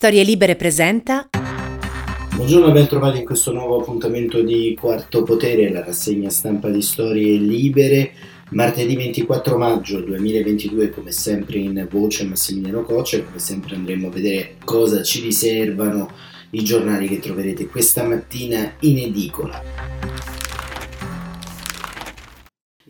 Storie Libere presenta. Buongiorno e ben trovati in questo nuovo appuntamento di Quarto Potere, la rassegna stampa di Storie Libere. Martedì 24 maggio 2022, come sempre in voce Massimiliano Coccia, come sempre andremo a vedere cosa ci riservano i giornali che troverete questa mattina in edicola.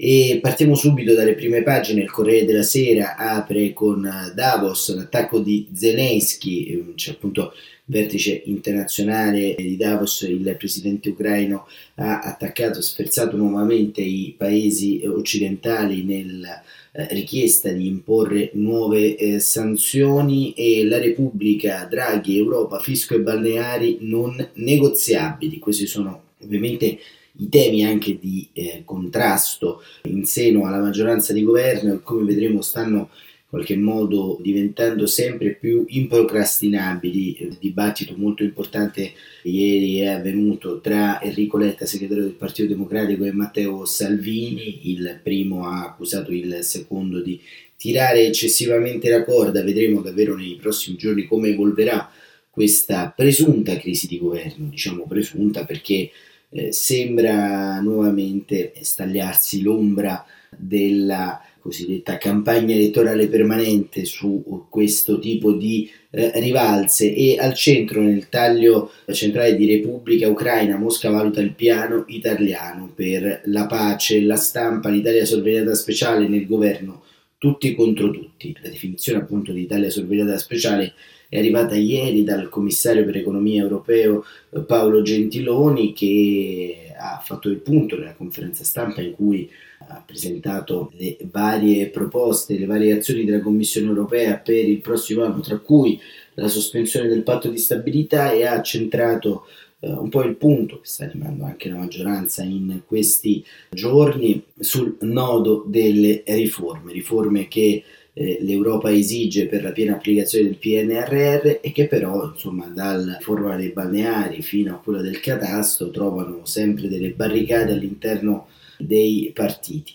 E partiamo subito dalle prime pagine. Il Corriere della Sera apre con Davos, l'attacco di Zelensky, ehm, c'è appunto vertice internazionale di Davos, il presidente ucraino ha attaccato, sferzato nuovamente i paesi occidentali nella eh, richiesta di imporre nuove eh, sanzioni e la Repubblica, Draghi, Europa, fisco e balneari non negoziabili. Questi sono ovviamente i temi anche di eh, contrasto in seno alla maggioranza di governo e come vedremo stanno in qualche modo diventando sempre più improcrastinabili. Il dibattito molto importante ieri è avvenuto tra Enrico Letta, segretario del Partito Democratico, e Matteo Salvini. Il primo ha accusato il secondo di tirare eccessivamente la corda. Vedremo davvero nei prossimi giorni come evolverà questa presunta crisi di governo, diciamo presunta perché eh, sembra nuovamente stagliarsi l'ombra della cosiddetta campagna elettorale permanente su questo tipo di eh, rivalse e al centro nel taglio centrale di Repubblica Ucraina Mosca valuta il piano italiano per la pace, la stampa, l'Italia sorvegliata speciale nel governo tutti contro tutti. La definizione appunto di Italia sorvegliata speciale è arrivata ieri dal commissario per economia europeo eh, Paolo Gentiloni che ha fatto il punto nella conferenza stampa in cui ha presentato le varie proposte, le varie azioni della Commissione europea per il prossimo anno, tra cui la sospensione del patto di stabilità e ha centrato eh, un po' il punto che sta animando anche la maggioranza in questi giorni sul nodo delle riforme, riforme che eh, l'Europa esige per la piena applicazione del PNRR e che però insomma dalla riforma dei balneari fino a quella del catasto trovano sempre delle barricate all'interno dei partiti.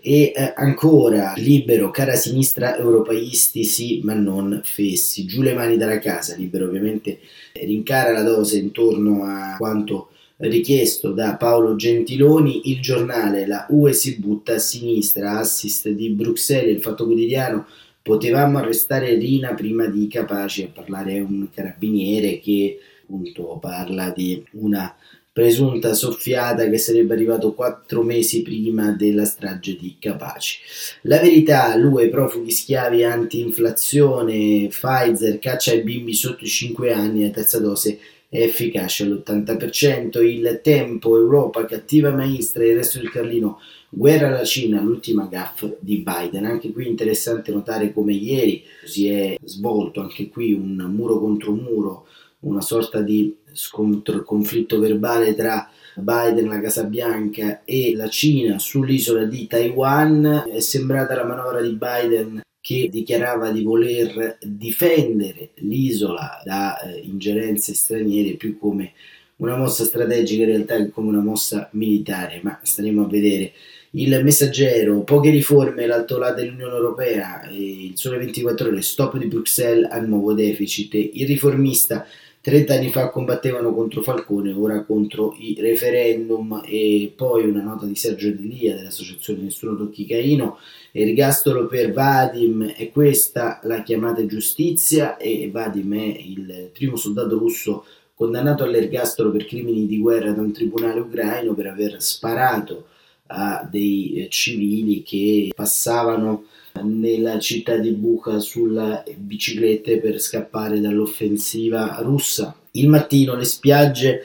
E eh, ancora libero, cara sinistra, europeisti sì, ma non fessi. Giù le mani dalla casa, libero ovviamente rincara la dose intorno a quanto richiesto da Paolo Gentiloni, il giornale La UE si butta a sinistra, assist di Bruxelles, il Fatto Quotidiano, potevamo arrestare Rina prima di Capaci a parlare un carabiniere che appunto parla di una presunta soffiata che sarebbe arrivato quattro mesi prima della strage di Capaci. La verità, l'UE profughi schiavi anti-inflazione, Pfizer caccia i bimbi sotto i 5 anni a terza dose è efficace all'80%. Il tempo, Europa, cattiva maestra e il resto del Carlino, guerra alla Cina, l'ultima gaff di Biden. Anche qui interessante notare come ieri si è svolto anche qui un muro contro muro, una sorta di scontro, conflitto verbale tra Biden, la Casa Bianca e la Cina sull'isola di Taiwan. È sembrata la manovra di Biden che dichiarava di voler difendere l'isola da eh, ingerenze straniere più come una mossa strategica in realtà che come una mossa militare, ma staremo a vedere. Il messaggero, poche riforme, l'alto là dell'Unione Europea, il sole 24 ore, stop di Bruxelles al nuovo deficit, il riformista 30 anni fa combattevano contro Falcone, ora contro i referendum e poi una nota di Sergio Delia dell'associazione Nessuno Tocchi Caino, ergastolo per Vadim e questa la chiamate giustizia e Vadim è il primo soldato russo condannato all'ergastolo per crimini di guerra da un tribunale ucraino per aver sparato a dei civili che passavano nella città di Bucha sulle biciclette per scappare dall'offensiva russa. Il mattino le spiagge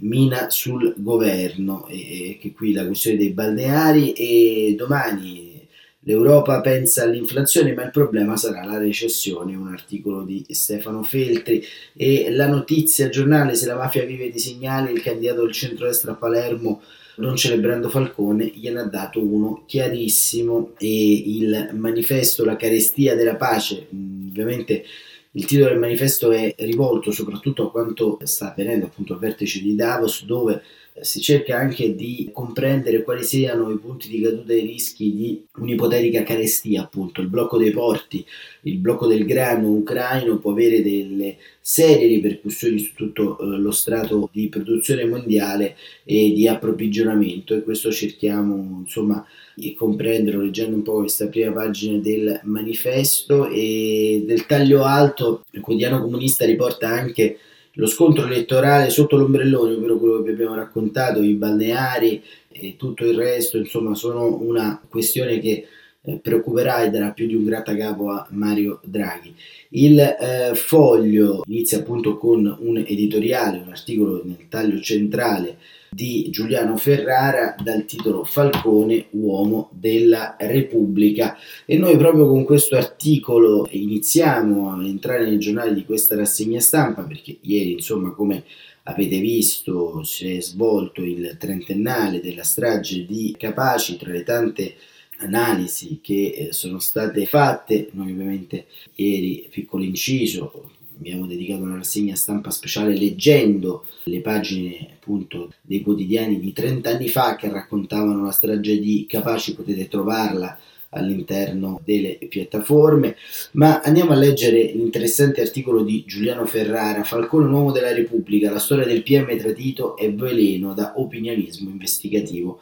mina sul governo, e, che qui la questione dei balneari e domani L'Europa pensa all'inflazione, ma il problema sarà la recessione, un articolo di Stefano Feltri e la notizia giornale se la mafia vive di segnali, il candidato del centro-destra a Palermo non celebrando Falcone, gliene ha dato uno chiarissimo e il manifesto La carestia della pace, ovviamente il titolo del manifesto è rivolto soprattutto a quanto sta avvenendo appunto al vertice di Davos dove si cerca anche di comprendere quali siano i punti di caduta e i rischi di un'ipotetica carestia, appunto. Il blocco dei porti, il blocco del grano ucraino può avere delle serie ripercussioni su tutto eh, lo strato di produzione mondiale e di approvvigionamento. E questo cerchiamo insomma di comprenderlo leggendo un po' questa prima pagina del manifesto e del taglio alto. Il quotidiano comunista riporta anche lo scontro elettorale sotto l'ombrellone, ovvero quello che vi abbiamo raccontato, i balneari e tutto il resto, insomma, sono una questione che eh, preoccuperà e darà più di un grattacapo a Mario Draghi. Il eh, foglio inizia appunto con un editoriale, un articolo nel taglio centrale di Giuliano Ferrara dal titolo Falcone, uomo della Repubblica. E noi proprio con questo articolo iniziamo a entrare nei giornali di questa rassegna stampa perché ieri, insomma, come avete visto, si è svolto il trentennale della strage di Capaci tra le tante analisi che eh, sono state fatte. Noi ovviamente ieri, piccolo inciso, abbiamo dedicato una rassegna stampa speciale leggendo le pagine appunto dei quotidiani di 30 anni fa che raccontavano la strage di Capaci, potete trovarla all'interno delle piattaforme, ma andiamo a leggere l'interessante articolo di Giuliano Ferrara, Falcone, un uomo della Repubblica, la storia del PM tradito e veleno da opinionismo investigativo.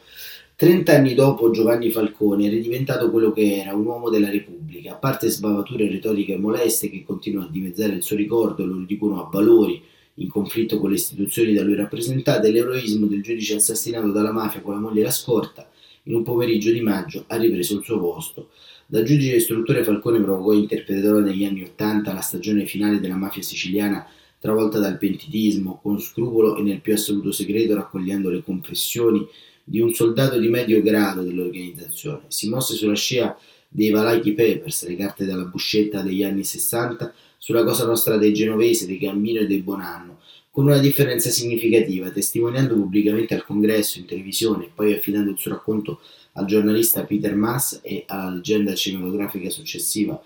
Trent'anni dopo Giovanni Falcone era diventato quello che era, un uomo della Repubblica, a parte sbavature retoriche moleste che continuano a dimezzare il suo ricordo e lo riducono a valori in conflitto con le istituzioni da lui rappresentate, l'eroismo del giudice assassinato dalla mafia con la moglie e la scorta, in un pomeriggio di maggio ha ripreso il suo posto. Da giudice istruttore Falcone provocò e interpretò negli anni Ottanta la stagione finale della mafia siciliana travolta dal pentitismo, con scrupolo e nel più assoluto segreto raccogliendo le confessioni di un soldato di medio grado dell'organizzazione. Si mosse sulla scia dei Valachi Papers, le carte della buscetta degli anni 60, sulla Cosa Nostra dei Genovesi, dei Gambino e dei Bonanno, con una differenza significativa, testimoniando pubblicamente al congresso, in televisione e poi affidando il suo racconto al giornalista Peter Mass e alla leggenda cinematografica successiva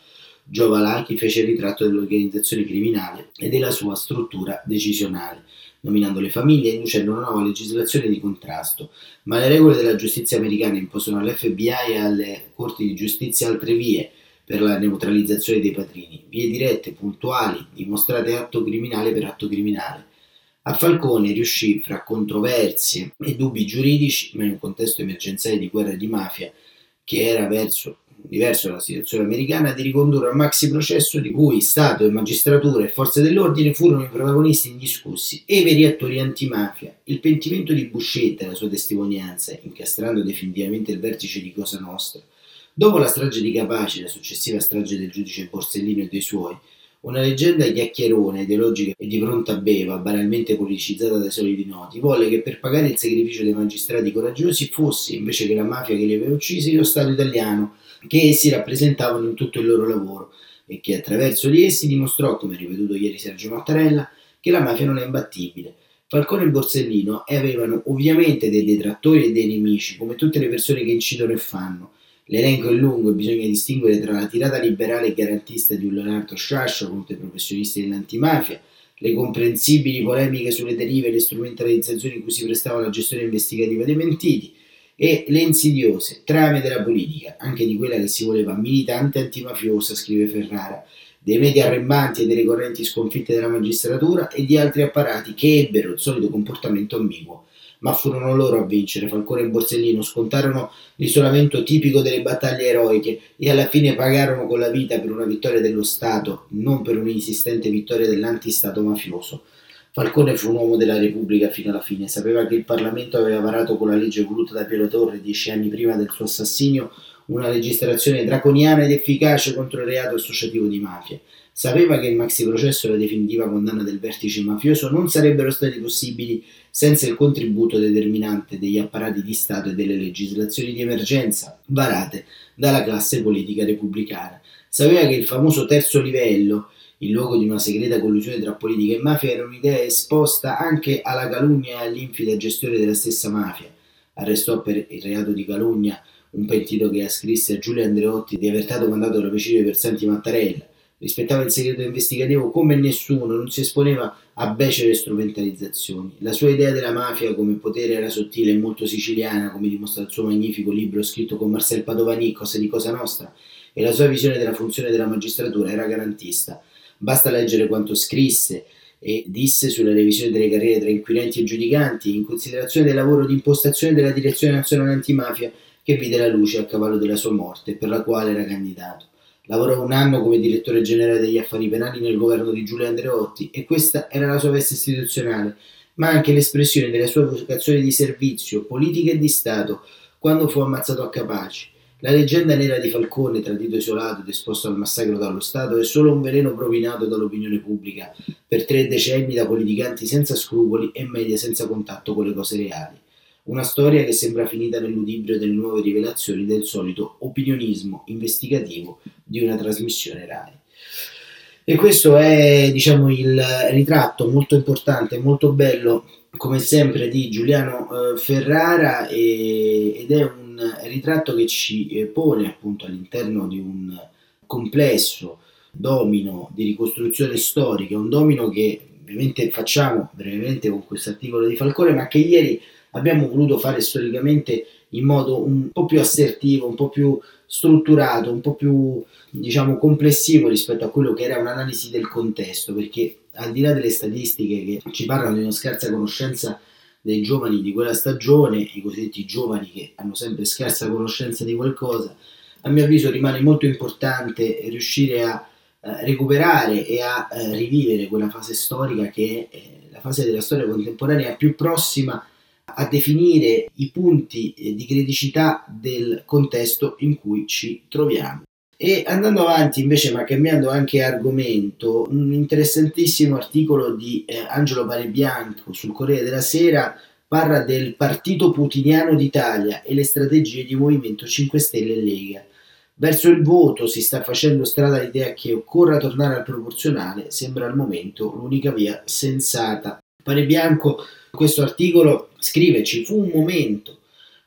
Joe Valachi, fece il ritratto dell'organizzazione criminale e della sua struttura decisionale nominando le famiglie e inducendo una nuova legislazione di contrasto, ma le regole della giustizia americana imposano all'FBI e alle corti di giustizia altre vie per la neutralizzazione dei patrini, vie dirette, puntuali, dimostrate atto criminale per atto criminale. A Falcone riuscì, fra controversie e dubbi giuridici, ma in un contesto emergenziale di guerra di mafia, che era verso diverso dalla situazione americana, di ricondurre un maxi processo di cui Stato e magistratura e forze dell'ordine furono i protagonisti indiscussi e i veri attori antimafia. Il pentimento di Buscetta e la sua testimonianza, incastrando definitivamente il vertice di Cosa Nostra. Dopo la strage di Capaci e la successiva strage del giudice Borsellino e dei suoi, una leggenda chiacchierona, ideologica e di pronta beva, banalmente politicizzata dai soliti noti, volle che per pagare il sacrificio dei magistrati coraggiosi fosse, invece che la mafia che li aveva uccisi, lo Stato italiano, che essi rappresentavano in tutto il loro lavoro e che attraverso di essi dimostrò, come ripetuto ieri Sergio Mattarella, che la mafia non è imbattibile. Falcone e Borsellino avevano ovviamente dei detrattori e dei nemici, come tutte le persone che incidono e fanno, L'elenco è lungo e bisogna distinguere tra la tirata liberale e garantista di un Leonardo Sciascio contro i professionisti dell'antimafia, le comprensibili polemiche sulle derive e le strumentalizzazioni cui si prestava la gestione investigativa dei mentiti e le insidiose trame della politica, anche di quella che si voleva militante antimafiosa, scrive Ferrara, dei media arrembanti e delle correnti sconfitte della magistratura e di altri apparati che ebbero il solito comportamento ambiguo ma furono loro a vincere. Falcone e Borsellino scontarono l'isolamento tipico delle battaglie eroiche e alla fine pagarono con la vita per una vittoria dello Stato, non per un'insistente vittoria dell'antistato mafioso. Falcone fu un uomo della Repubblica fino alla fine, sapeva che il Parlamento aveva varato con la legge voluta da Piero Torre dieci anni prima del suo assassinio una legislazione draconiana ed efficace contro il reato associativo di mafia. Sapeva che il maxi processo e la definitiva condanna del vertice mafioso non sarebbero stati possibili senza il contributo determinante degli apparati di Stato e delle legislazioni di emergenza varate dalla classe politica repubblicana. Sapeva che il famoso terzo livello, il luogo di una segreta collusione tra politica e mafia, era un'idea esposta anche alla calunnia e all'infida gestione della stessa mafia. Arrestò per il reato di calunnia un pentito che ascrisse a Giulio Andreotti di aver stato mandato all'omicidio per Santi Mattarella rispettava il segreto investigativo come nessuno, non si esponeva a becere strumentalizzazioni. La sua idea della mafia come potere era sottile e molto siciliana, come dimostra il suo magnifico libro scritto con Marcel Padovani, Cose di Cosa Nostra, e la sua visione della funzione della magistratura era garantista. Basta leggere quanto scrisse e disse sulla revisione delle carriere tra inquirenti e giudicanti, in considerazione del lavoro di impostazione della Direzione Nazionale Antimafia che vide la luce a cavallo della sua morte, per la quale era candidato. Lavorò un anno come direttore generale degli affari penali nel governo di Giulio Andreotti e questa era la sua veste istituzionale, ma anche l'espressione della sua vocazione di servizio, politica e di Stato, quando fu ammazzato a Capaci. La leggenda nera di Falcone, tradito isolato ed esposto al massacro dallo Stato, è solo un veleno propinato dall'opinione pubblica per tre decenni da politicanti senza scrupoli e media senza contatto con le cose reali. Una storia che sembra finita nell'udibrio delle nuove rivelazioni del solito opinionismo investigativo di una trasmissione RAI. E questo è, diciamo, il ritratto molto importante, molto bello, come sempre, di Giuliano eh, Ferrara e, ed è un ritratto che ci eh, pone appunto all'interno di un complesso domino di ricostruzione storica, un domino che ovviamente facciamo brevemente con questo articolo di Falcone, ma che ieri abbiamo voluto fare storicamente in modo un po' più assertivo, un po' più strutturato, un po' più diciamo complessivo rispetto a quello che era un'analisi del contesto, perché al di là delle statistiche che ci parlano di una scarsa conoscenza dei giovani di quella stagione, i cosiddetti giovani che hanno sempre scarsa conoscenza di qualcosa, a mio avviso rimane molto importante riuscire a eh, recuperare e a eh, rivivere quella fase storica che è eh, la fase della storia contemporanea più prossima a definire i punti eh, di criticità del contesto in cui ci troviamo. E andando avanti invece, ma cambiando anche argomento, un interessantissimo articolo di eh, Angelo Parebianco sul Corriere della Sera parla del partito putiniano d'Italia e le strategie di Movimento 5 Stelle e Lega. Verso il voto si sta facendo strada l'idea che occorra tornare al proporzionale, sembra al momento l'unica via sensata. Parebianco questo articolo scrive ci fu un momento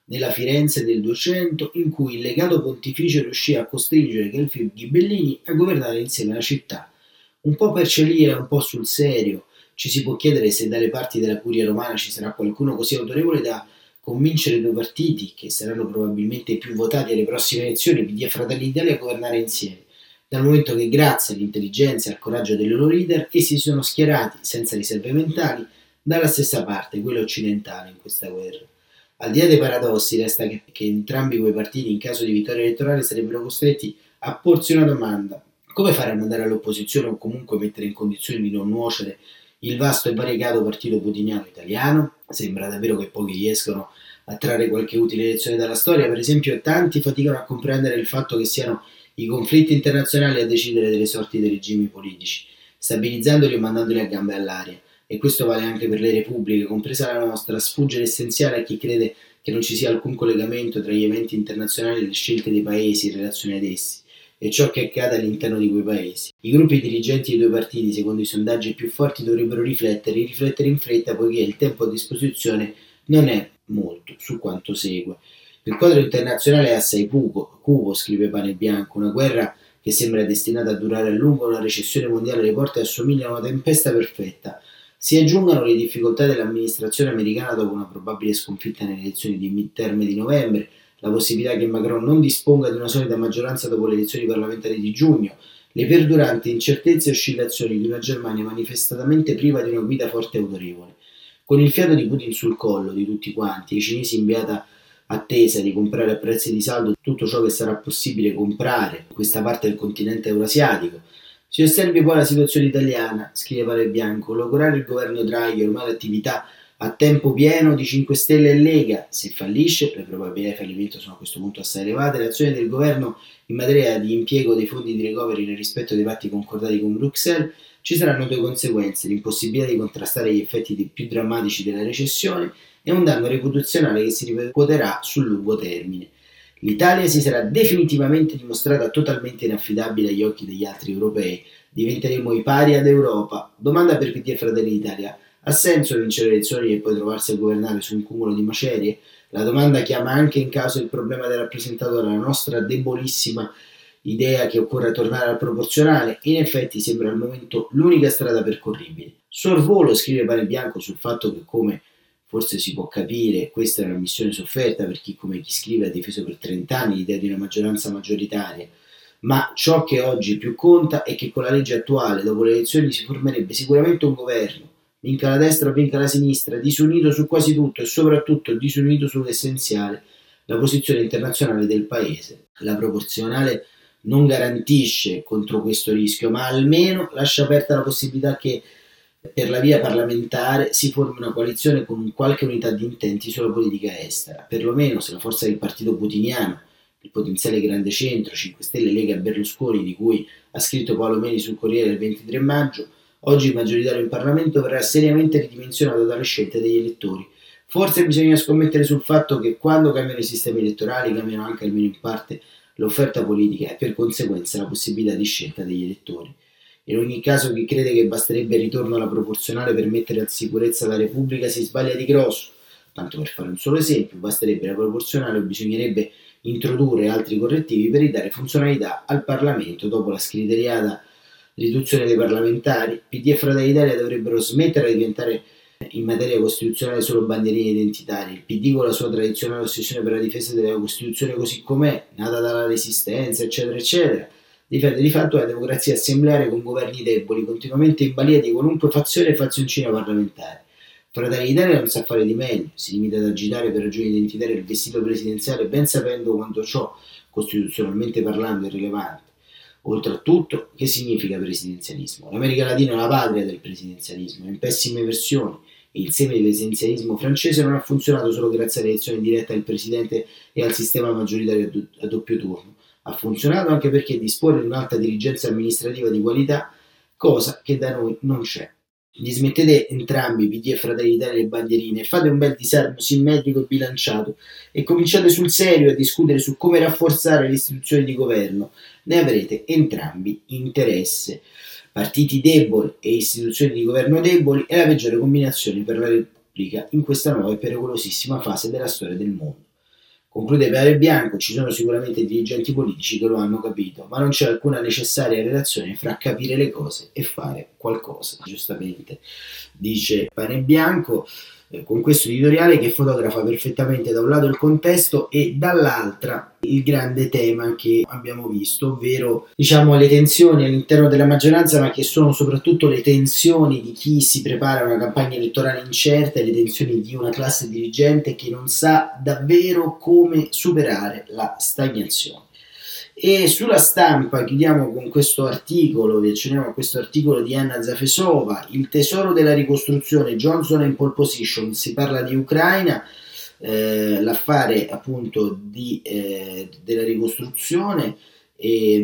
nella Firenze del 200 in cui il legato pontificio riuscì a costringere Gelfio Ghibellini a governare insieme la città. Un po' per celire, un po' sul serio, ci si può chiedere se dalle parti della curia romana ci sarà qualcuno così autorevole da convincere due partiti, che saranno probabilmente i più votati alle prossime elezioni, PD e Fratelli d'Italia, a governare insieme, dal momento che grazie all'intelligenza e al coraggio dei loro leader essi si sono schierati, senza riserve mentali, dalla stessa parte, quella occidentale, in questa guerra. Al di là dei paradossi, resta che, che entrambi quei partiti, in caso di vittoria elettorale, sarebbero costretti a porsi una domanda. Come fare a mandare all'opposizione o comunque mettere in condizione di non nuocere il vasto e variegato partito putiniano italiano? Sembra davvero che pochi riescano a trarre qualche utile lezione dalla storia. Per esempio, tanti faticano a comprendere il fatto che siano i conflitti internazionali a decidere delle sorti dei regimi politici, stabilizzandoli o mandandoli a gambe all'aria e questo vale anche per le repubbliche, compresa la nostra, sfugge l'essenziale a chi crede che non ci sia alcun collegamento tra gli eventi internazionali e le scelte dei paesi in relazione ad essi e ciò che accade all'interno di quei paesi. I gruppi dirigenti dei due partiti, secondo i sondaggi più forti, dovrebbero riflettere e riflettere in fretta poiché il tempo a disposizione non è molto su quanto segue. Il quadro internazionale è assai cupo, cupo scrive Pane Bianco, una guerra che sembra destinata a durare a lungo, una recessione mondiale alle porte assomiglia a una tempesta perfetta, si aggiungono le difficoltà dell'amministrazione americana dopo una probabile sconfitta nelle elezioni di midterm di novembre, la possibilità che Macron non disponga di una solida maggioranza dopo le elezioni parlamentari di giugno, le perduranti incertezze e oscillazioni di una Germania manifestamente priva di una guida forte e autorevole. Con il fiato di Putin sul collo di tutti quanti, i cinesi in beata attesa di comprare a prezzi di saldo tutto ciò che sarà possibile comprare in questa parte del continente eurasiatico, si osservi poi la situazione italiana, scrive Pare Bianco, logorare il governo Draghi ormai l'attività a tempo pieno di 5 Stelle e Lega. Se fallisce, le probabilità di fallimento sono a questo punto assai elevate, l'azione del governo in materia di impiego dei fondi di recovery nel rispetto dei patti concordati con Bruxelles, ci saranno due conseguenze, l'impossibilità di contrastare gli effetti più drammatici della recessione e un danno reputazionale che si ripercuoterà sul lungo termine. L'Italia si sarà definitivamente dimostrata totalmente inaffidabile agli occhi degli altri europei. Diventeremo i pari ad Europa. Domanda per PD e Fratelli d'Italia. Ha senso vincere le elezioni e poi trovarsi a governare su un cumulo di macerie? La domanda chiama anche in caso il problema rappresentato dalla nostra debolissima idea che occorra tornare al proporzionale in effetti sembra al momento l'unica strada percorribile. Sorvolo scrive Pane Bianco sul fatto che come forse si può capire, questa è una missione sofferta per chi come chi scrive ha difeso per 30 anni l'idea di una maggioranza maggioritaria, ma ciò che oggi più conta è che con la legge attuale, dopo le elezioni, si formerebbe sicuramente un governo, vinca la destra o vinca la sinistra, disunito su quasi tutto e soprattutto disunito sull'essenziale, la posizione internazionale del paese. La proporzionale non garantisce contro questo rischio, ma almeno lascia aperta la possibilità che per la via parlamentare si formi una coalizione con qualche unità di intenti sulla politica estera, perlomeno se la forza del partito putiniano, il potenziale grande centro, 5 Stelle Lega Berlusconi, di cui ha scritto Paolo Meni sul Corriere del 23 maggio, oggi maggioritario in Parlamento, verrà seriamente ridimensionato dalle scelte degli elettori. Forse bisogna scommettere sul fatto che quando cambiano i sistemi elettorali cambiano anche almeno in parte l'offerta politica e per conseguenza la possibilità di scelta degli elettori. In ogni caso chi crede che basterebbe il ritorno alla proporzionale per mettere in sicurezza la Repubblica si sbaglia di grosso. Tanto per fare un solo esempio, basterebbe la proporzionale o bisognerebbe introdurre altri correttivi per ridare funzionalità al Parlamento dopo la scriteriata riduzione dei parlamentari. PD e Fratelli d'Italia dovrebbero smettere di diventare in materia costituzionale solo bandierine identitarie. Il PD con la sua tradizionale ossessione per la difesa della Costituzione così com'è, nata dalla resistenza, eccetera, eccetera, difende di fatto la democrazia assembleare con governi deboli, continuamente in balia di qualunque fazione e fazioncina parlamentare. Fratelli d'Italia non sa fare di meglio, si limita ad agitare per ragioni identitarie il vestito presidenziale ben sapendo quanto ciò, costituzionalmente parlando, è rilevante. Oltretutto, che significa presidenzialismo? L'America Latina è la patria del presidenzialismo, in pessime versioni. Il seme del presidenzialismo francese non ha funzionato solo grazie all'elezione diretta del presidente e al sistema maggioritario a doppio turno. Ha funzionato anche perché dispone di un'alta dirigenza amministrativa di qualità, cosa che da noi non c'è. Dismettete entrambi, PD e Fratelli d'Italia, le bandierine fate un bel disarmo simmetrico e bilanciato e cominciate sul serio a discutere su come rafforzare le istituzioni di governo. Ne avrete entrambi interesse. Partiti deboli e istituzioni di governo deboli è la peggiore combinazione per la Repubblica in questa nuova e pericolosissima fase della storia del mondo. Conclude Pare Bianco, ci sono sicuramente dirigenti politici che lo hanno capito, ma non c'è alcuna necessaria relazione fra capire le cose e fare qualcosa. Giustamente dice Pane Bianco eh, con questo editoriale che fotografa perfettamente da un lato il contesto e dall'altra il grande tema che abbiamo visto, ovvero diciamo le tensioni all'interno della maggioranza, ma che sono soprattutto le tensioni di chi si prepara a una campagna elettorale incerta e le tensioni di una classe dirigente che non sa davvero come superare la stagnazione. E sulla stampa chiudiamo con questo articolo, vi accenniamo a questo articolo di Anna Zafesova, Il tesoro della ricostruzione, Johnson in pole position, si parla di Ucraina, eh, l'affare appunto di, eh, della ricostruzione e,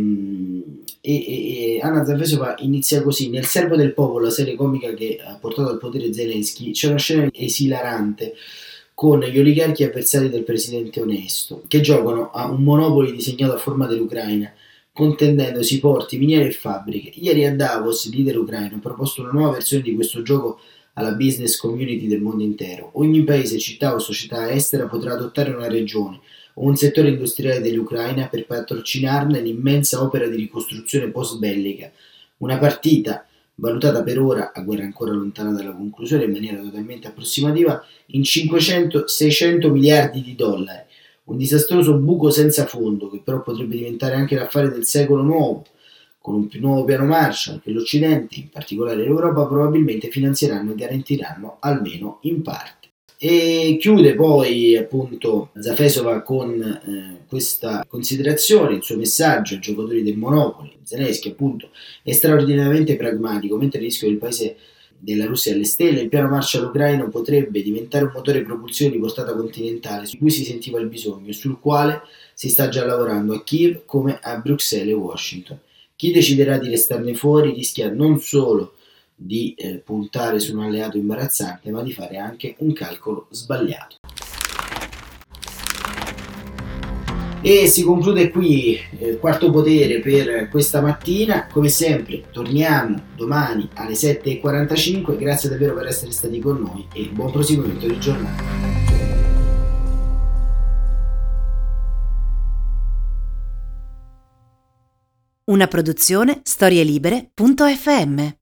e, e, Anna Zafesova inizia così, nel servo del popolo, la serie comica che ha portato al potere Zelensky, c'è una scena esilarante con gli oligarchi avversari del presidente onesto, che giocano a un monopoli disegnato a forma dell'Ucraina, contendendosi porti, miniere e fabbriche. Ieri a Davos, leader ucraino ha proposto una nuova versione di questo gioco alla business community del mondo intero. Ogni paese, città o società estera potrà adottare una regione o un settore industriale dell'Ucraina per patrocinarne l'immensa opera di ricostruzione post-bellica. Una partita valutata per ora, a guerra ancora lontana dalla conclusione, in maniera totalmente approssimativa, in 500-600 miliardi di dollari. Un disastroso buco senza fondo, che però potrebbe diventare anche l'affare del secolo nuovo, con un nuovo piano Marshall che l'Occidente, in particolare l'Europa, probabilmente finanzieranno e garantiranno almeno in parte. E chiude poi appunto Zafesova con eh, questa considerazione, il suo messaggio ai giocatori del Monopoli, Zelensky appunto è straordinariamente pragmatico, mentre il rischio del paese della Russia alle stelle, il piano Marshall ucraino potrebbe diventare un motore propulsione di portata continentale su cui si sentiva il bisogno e sul quale si sta già lavorando a Kiev come a Bruxelles e Washington. Chi deciderà di restarne fuori rischia non solo di eh, puntare su un alleato imbarazzante, ma di fare anche un calcolo sbagliato. E si conclude qui il eh, quarto potere per questa mattina. Come sempre, torniamo domani alle 7.45. Grazie davvero per essere stati con noi e buon proseguimento di giornata. Una produzione storielibere.fm